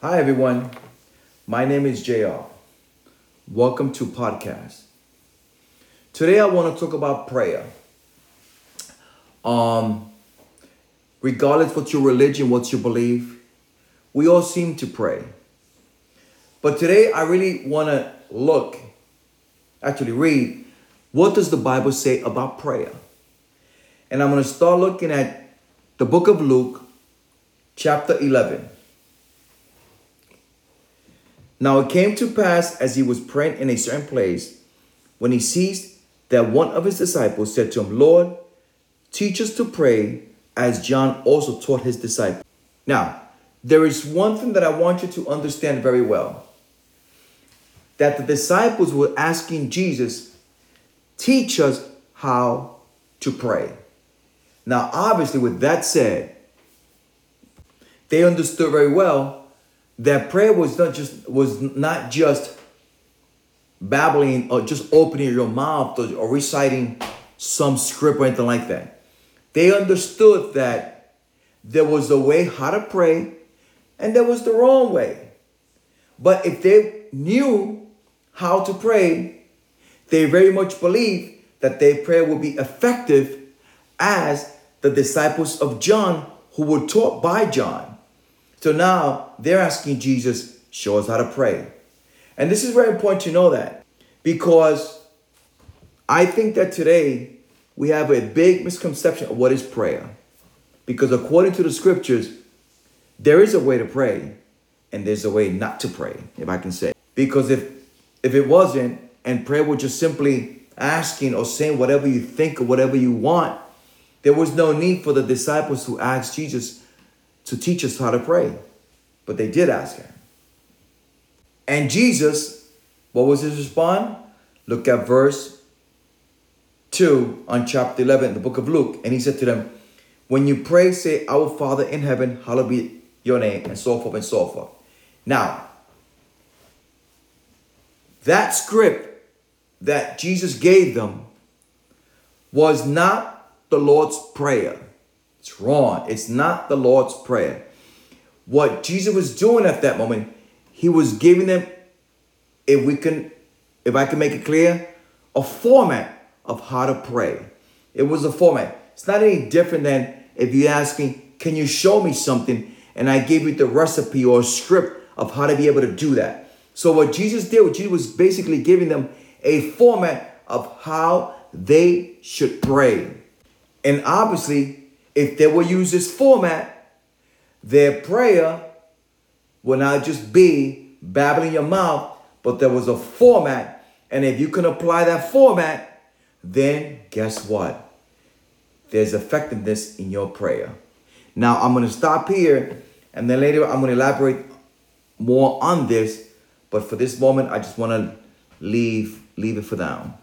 Hi, everyone. My name is JR. Welcome to podcast. Today, I want to talk about prayer. Um, regardless what your religion, what you believe, we all seem to pray. But today, I really want to look, actually read, what does the Bible say about prayer? And I'm going to start looking at the book of Luke, chapter 11. Now it came to pass as he was praying in a certain place, when he ceased, that one of his disciples said to him, Lord, teach us to pray as John also taught his disciples. Now, there is one thing that I want you to understand very well that the disciples were asking Jesus, teach us how to pray. Now, obviously, with that said, they understood very well that prayer was not just was not just babbling or just opening your mouth or, reciting some script or anything like that. They understood that there was a way how to pray and there was the wrong way. But if they knew how to pray, they very much believed that their prayer would be effective as the disciples of John who were taught by John. So now they're asking Jesus, show us how to pray. And this is very important to know that because I think that today we have a big misconception of what is prayer. Because according to the scriptures, there is a way to pray and there's a way not to pray, if I can say. Because if if it wasn't and prayer was just simply asking or saying whatever you think or whatever you want, there was no need for the disciples to ask Jesus to teach us how to pray. But they did ask him. And Jesus, what was his response? Look at verse 2 on chapter 11, the book of Luke. And he said to them, When you pray, say, Our Father in heaven, hallowed be your name, and so forth and so forth. Now, that script that Jesus gave them was not the Lord's Prayer. Wrong. It's not the Lord's Prayer. What Jesus was doing at that moment, he was giving them, if we can, if I can make it clear, a format of how to pray. It was a format. It's not any different than if you ask me, can you show me something? And I gave you the recipe or script of how to be able to do that. So what Jesus did, what Jesus was basically giving them a format of how they should pray. And obviously, if they will use this format, their prayer will not just be babbling your mouth, but there was a format. And if you can apply that format, then guess what? There's effectiveness in your prayer. Now, I'm going to stop here and then later I'm going to elaborate more on this. But for this moment, I just want to leave leave it for now.